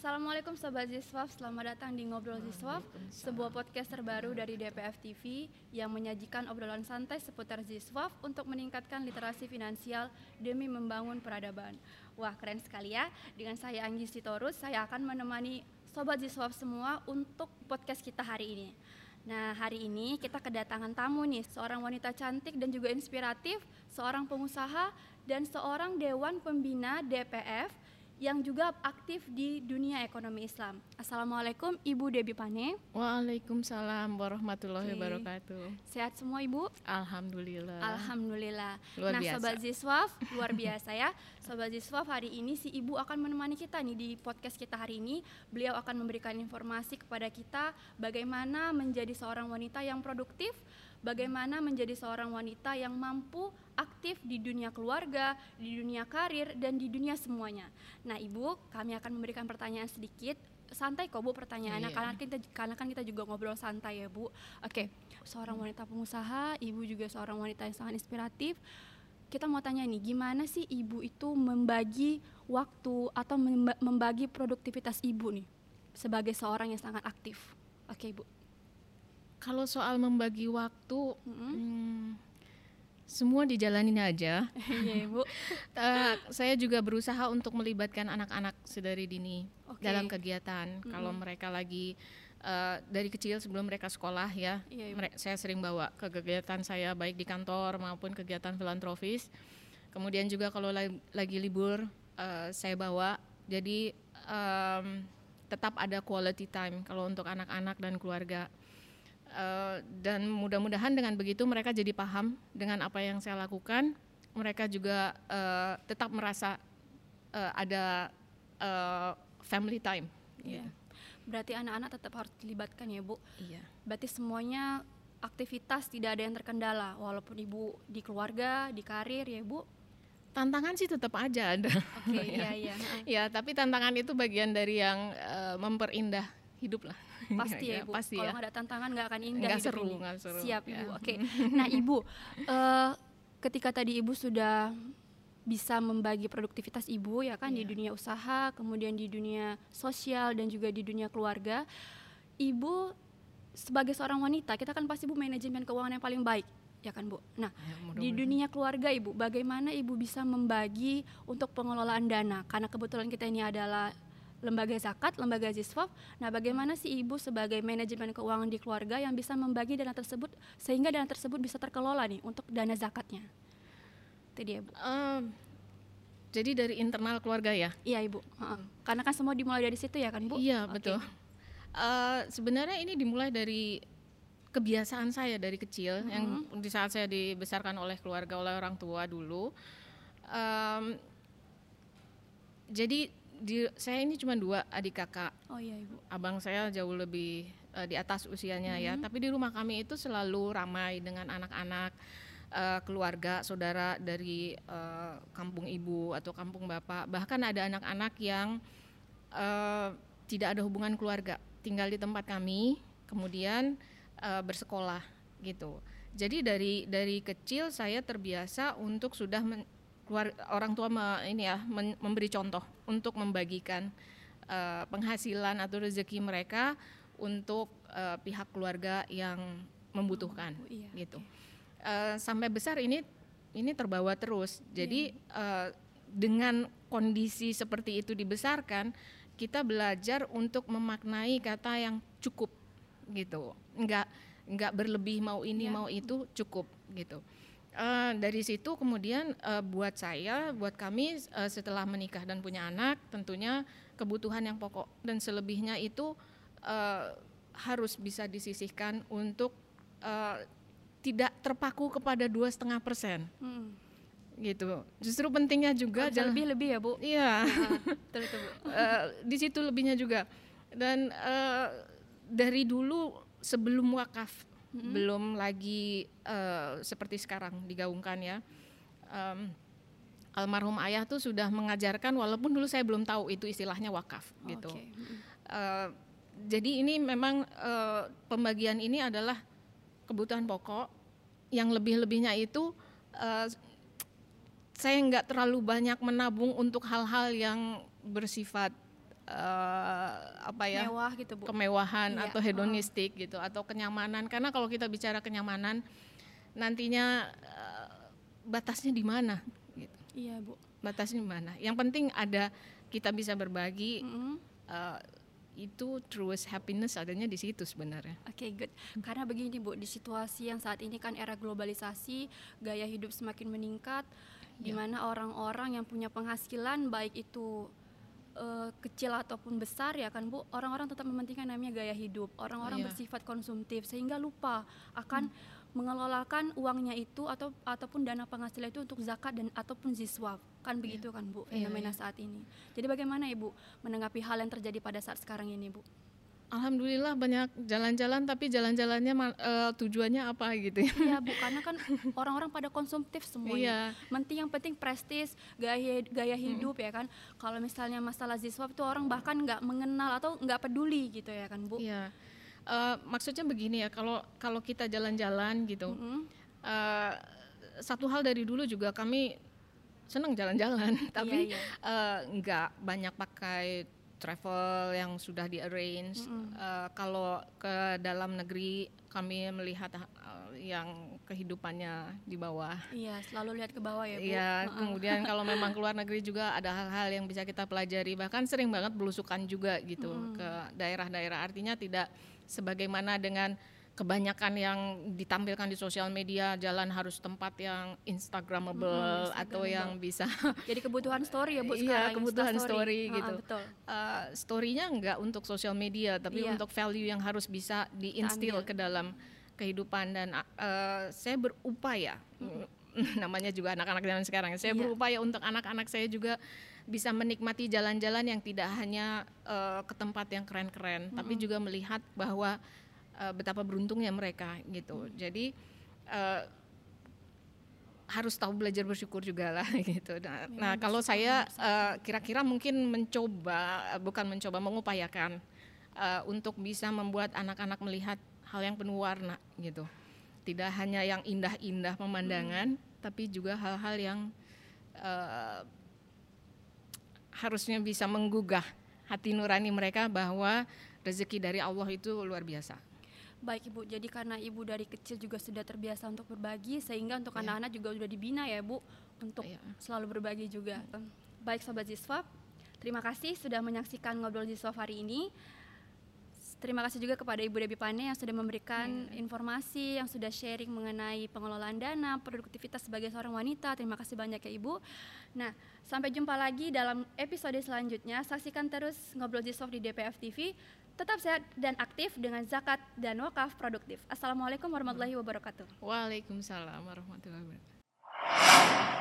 Assalamualaikum Sobat Ziswaf, selamat datang di Ngobrol Ziswaf, sebuah podcast terbaru dari DPF TV yang menyajikan obrolan santai seputar Ziswaf untuk meningkatkan literasi finansial demi membangun peradaban. Wah keren sekali ya, dengan saya Anggi Sitorus, saya akan menemani Sobat Ziswaf semua untuk podcast kita hari ini. Nah, hari ini kita kedatangan tamu nih, seorang wanita cantik dan juga inspiratif, seorang pengusaha, dan seorang dewan pembina DPF yang juga aktif di dunia ekonomi Islam. Assalamualaikum Ibu Debi Pane. Waalaikumsalam warahmatullahi Oke. wabarakatuh. Sehat semua Ibu? Alhamdulillah. Alhamdulillah. Luar nah, biasa. Sobat Ziswaf, luar biasa ya. Sobat Ziswaf, hari ini si Ibu akan menemani kita nih di podcast kita hari ini. Beliau akan memberikan informasi kepada kita bagaimana menjadi seorang wanita yang produktif, bagaimana menjadi seorang wanita yang mampu aktif di dunia keluarga, di dunia karir, dan di dunia semuanya. Nah, Ibu, kami akan memberikan pertanyaan sedikit. Santai kok Bu pertanyaannya Iya. karena kita karena kan kita juga ngobrol santai ya Bu. Oke, seorang wanita pengusaha, Ibu juga seorang wanita yang sangat inspiratif. Kita mau tanya nih, gimana sih Ibu itu membagi waktu atau memba- membagi produktivitas Ibu nih sebagai seorang yang sangat aktif? Oke, Ibu. Kalau soal membagi waktu, Mm-mm. hmm, semua dijalanin aja. Iya, Ibu. Eh, saya juga berusaha untuk melibatkan anak-anak sedari dini Oke. dalam kegiatan. Kalau mereka lagi eh, dari kecil sebelum mereka sekolah ya, Iya, Ibu. saya sering bawa ke kegiatan saya baik di kantor maupun kegiatan filantropis. Kemudian juga kalau la- lagi libur eh, saya bawa. Jadi em, tetap ada quality time kalau untuk anak-anak dan keluarga. Eh, dan mudah-mudahan dengan begitu mereka jadi paham dengan apa yang saya lakukan. Mereka juga eh, tetap merasa eh, ada eh, family time. Iya. Berarti anak-anak tetap harus dilibatkan ya, Bu. Iya. Berarti semuanya aktivitas tidak ada yang terkendala walaupun Ibu di keluarga, di karir ya, Bu. Tantangan sih tetap aja ada. Oke, iya iya. ya, tapi tantangan itu bagian dari yang eh, memperindah hidup lah. Pasti ya, Ibu. Pasti Kalau ya. nggak ada tantangan nggak akan indah Nggak hidup seru, ini. nggak seru, Siap, ya. Ibu. Oke. Nah, Ibu, eh, ketika tadi Ibu sudah bisa membagi produktivitas Ibu ya kan di Iya. dunia usaha, kemudian di dunia sosial dan juga di dunia keluarga. Ibu sebagai seorang wanita, kita kan pasti Bu manajemen keuangan yang paling baik, ya kan, Bu? Nah, Ya, di mudah-mudahan. dunia keluarga Ibu, bagaimana Ibu bisa membagi untuk pengelolaan dana? Karena kebetulan kita ini adalah lembaga zakat, lembaga ziswaf. Nah, bagaimana sih Ibu sebagai manajemen keuangan di keluarga yang bisa membagi dana tersebut sehingga dana tersebut bisa terkelola nih untuk dana zakatnya? Itu dia, Bu. Jadi dari internal keluarga ya. Iya, Ibu. Heeh. Karena kan semua dimulai dari situ ya kan, Bu? Iya Oke. betul. Eh, sebenarnya ini dimulai dari kebiasaan saya dari kecil yang Mm-hmm. di saat saya dibesarkan oleh keluarga oleh orang tua dulu. Em, jadi di, saya ini cuma dua adik kakak. Oh iya, Ibu. Abang saya jauh lebih eh, di atas usianya ya. Mm-hmm. Tapi di rumah kami itu selalu ramai dengan anak-anak. eh, keluarga saudara dari eh, kampung ibu atau kampung bapak bahkan ada anak-anak yang eh, tidak ada hubungan keluarga tinggal di tempat kami kemudian eh, bersekolah gitu jadi dari dari kecil saya terbiasa untuk sudah men- keluar orang tua me- ini ya men- memberi contoh untuk membagikan eh, penghasilan atau rezeki mereka untuk eh, pihak keluarga yang membutuhkan Oh, iya, gitu. Eh, sampai besar ini ini terbawa terus. Jadi eh, dengan kondisi seperti itu dibesarkan kita belajar untuk memaknai kata yang cukup gitu. Nggak nggak berlebih mau ini Ya. mau itu cukup gitu Eh, dari situ kemudian eh, buat saya buat kami eh, setelah menikah dan punya anak tentunya kebutuhan yang pokok dan selebihnya itu eh, harus bisa disisihkan untuk eh, tidak terpaku kepada dua setengah persen Hmm. gitu justru pentingnya juga bisa jangan- lebih-lebih ya, Bu? iya Heeh, betul, betul, Bu. Di situ lebihnya juga dan eh, dari dulu sebelum wakaf belum lagi eh, seperti sekarang digaungkan ya Em, almarhum ayah tuh sudah mengajarkan walaupun dulu saya belum tahu itu istilahnya wakaf gitu Oke. Mm-mm. Eh, jadi ini memang eh, pembagian ini adalah kebutuhan pokok yang lebih-lebihnya itu eh, saya nggak terlalu banyak menabung untuk hal-hal yang bersifat uh, apa ya mewah gitu bu. kemewahan Iya, atau hedonistik gitu atau kenyamanan. Karena kalau kita bicara kenyamanan nantinya uh, batasnya di mana gitu. Iya bu. Batasnya di mana. Yang penting ada kita bisa berbagi Mm-mm. uh, itu truest happiness adanya di situ sebenarnya. Oke, good. Karena begini, Bu, di situasi yang saat ini kan era globalisasi, gaya hidup semakin meningkat, di Ya. mana orang-orang yang punya penghasilan baik itu eh, kecil ataupun besar ya kan, Bu, orang-orang tetap mementingkan namanya gaya hidup. Orang-orang Iya. bersifat konsumtif sehingga lupa akan mengelolakan uangnya itu atau ataupun dana penghasilan itu untuk zakat dan ataupun ziswaf. Kan begitu kan, Bu, Iya, fenomena iya. saat ini. Jadi bagaimana Ibu menanggapi hal yang terjadi pada saat sekarang ini, Bu? Alhamdulillah banyak jalan-jalan tapi jalan-jalannya uh, tujuannya apa gitu ya Iya bu, karena kan orang-orang pada konsumtif semuanya. iya Penting yang penting prestis, gaya gaya hidup ya kan. Kalau misalnya masalah ziswap tuh orang bahkan nggak mengenal atau nggak peduli gitu ya kan bu. Iya, Eh, maksudnya begini ya, kalau kalau kita jalan-jalan gitu, Mm-mm. eh, satu hal dari dulu juga kami senang jalan-jalan, tapi iya. eh, nggak banyak pakai travel yang sudah di arrange. Mm-mm. Eh, kalau ke dalam negeri kami melihat eh, yang kehidupannya di bawah. Iya, selalu lihat ke bawah ya bu. Iya, Heeh. kemudian kalau memang keluar negeri juga ada hal-hal yang bisa kita pelajari. Bahkan sering banget belusukan juga gitu Mm. ke daerah-daerah. Artinya tidak sebagaimana dengan kebanyakan yang ditampilkan di sosial media, jalan harus tempat yang instagramable Mm-mm, atau Instagramable. yang bisa Jadi kebutuhan story ya bu Iya, kebutuhan story Heeh, gitu. Betul. uh, story-nya nggak untuk sosial media, tapi Iya. untuk value yang harus bisa diinstil ke dalam kehidupan dan uh, saya berupaya namanya juga anak-anak zaman sekarang. Saya Iya. berupaya untuk anak-anak saya juga bisa menikmati jalan-jalan yang tidak hanya uh, ke tempat yang keren-keren, tapi juga melihat bahwa uh, betapa beruntungnya mereka gitu. Jadi uh, harus tahu belajar bersyukur juga lah gitu. Nah, nah, kalau saya uh, kira-kira mungkin mencoba, uh, bukan mencoba, mengupayakan uh, untuk bisa membuat anak-anak melihat hal yang penuh warna gitu. Tidak hanya yang indah-indah pemandangan, tapi juga hal-hal yang uh, harusnya bisa menggugah hati nurani mereka bahwa rezeki dari Allah itu luar biasa. Baik ibu, jadi karena ibu dari kecil juga sudah terbiasa untuk berbagi, sehingga untuk Iya. anak-anak juga sudah dibina ya bu untuk Iya. selalu berbagi juga. Baik sobat Ziswap, terima kasih sudah menyaksikan ngobrol Ziswap hari ini. Terima kasih juga kepada Ibu Debbie Pane yang sudah memberikan Iya. informasi, yang sudah sharing mengenai pengelolaan dana, produktivitas sebagai seorang wanita. Terima kasih banyak ya Ibu. Nah, sampai jumpa lagi dalam episode selanjutnya. Saksikan terus ngobrol Ziswap di DPF TV tetap sehat dan aktif dengan zakat dan wakaf produktif. Assalamualaikum warahmatullahi wabarakatuh. Waalaikumsalam warahmatullahi wabarakatuh.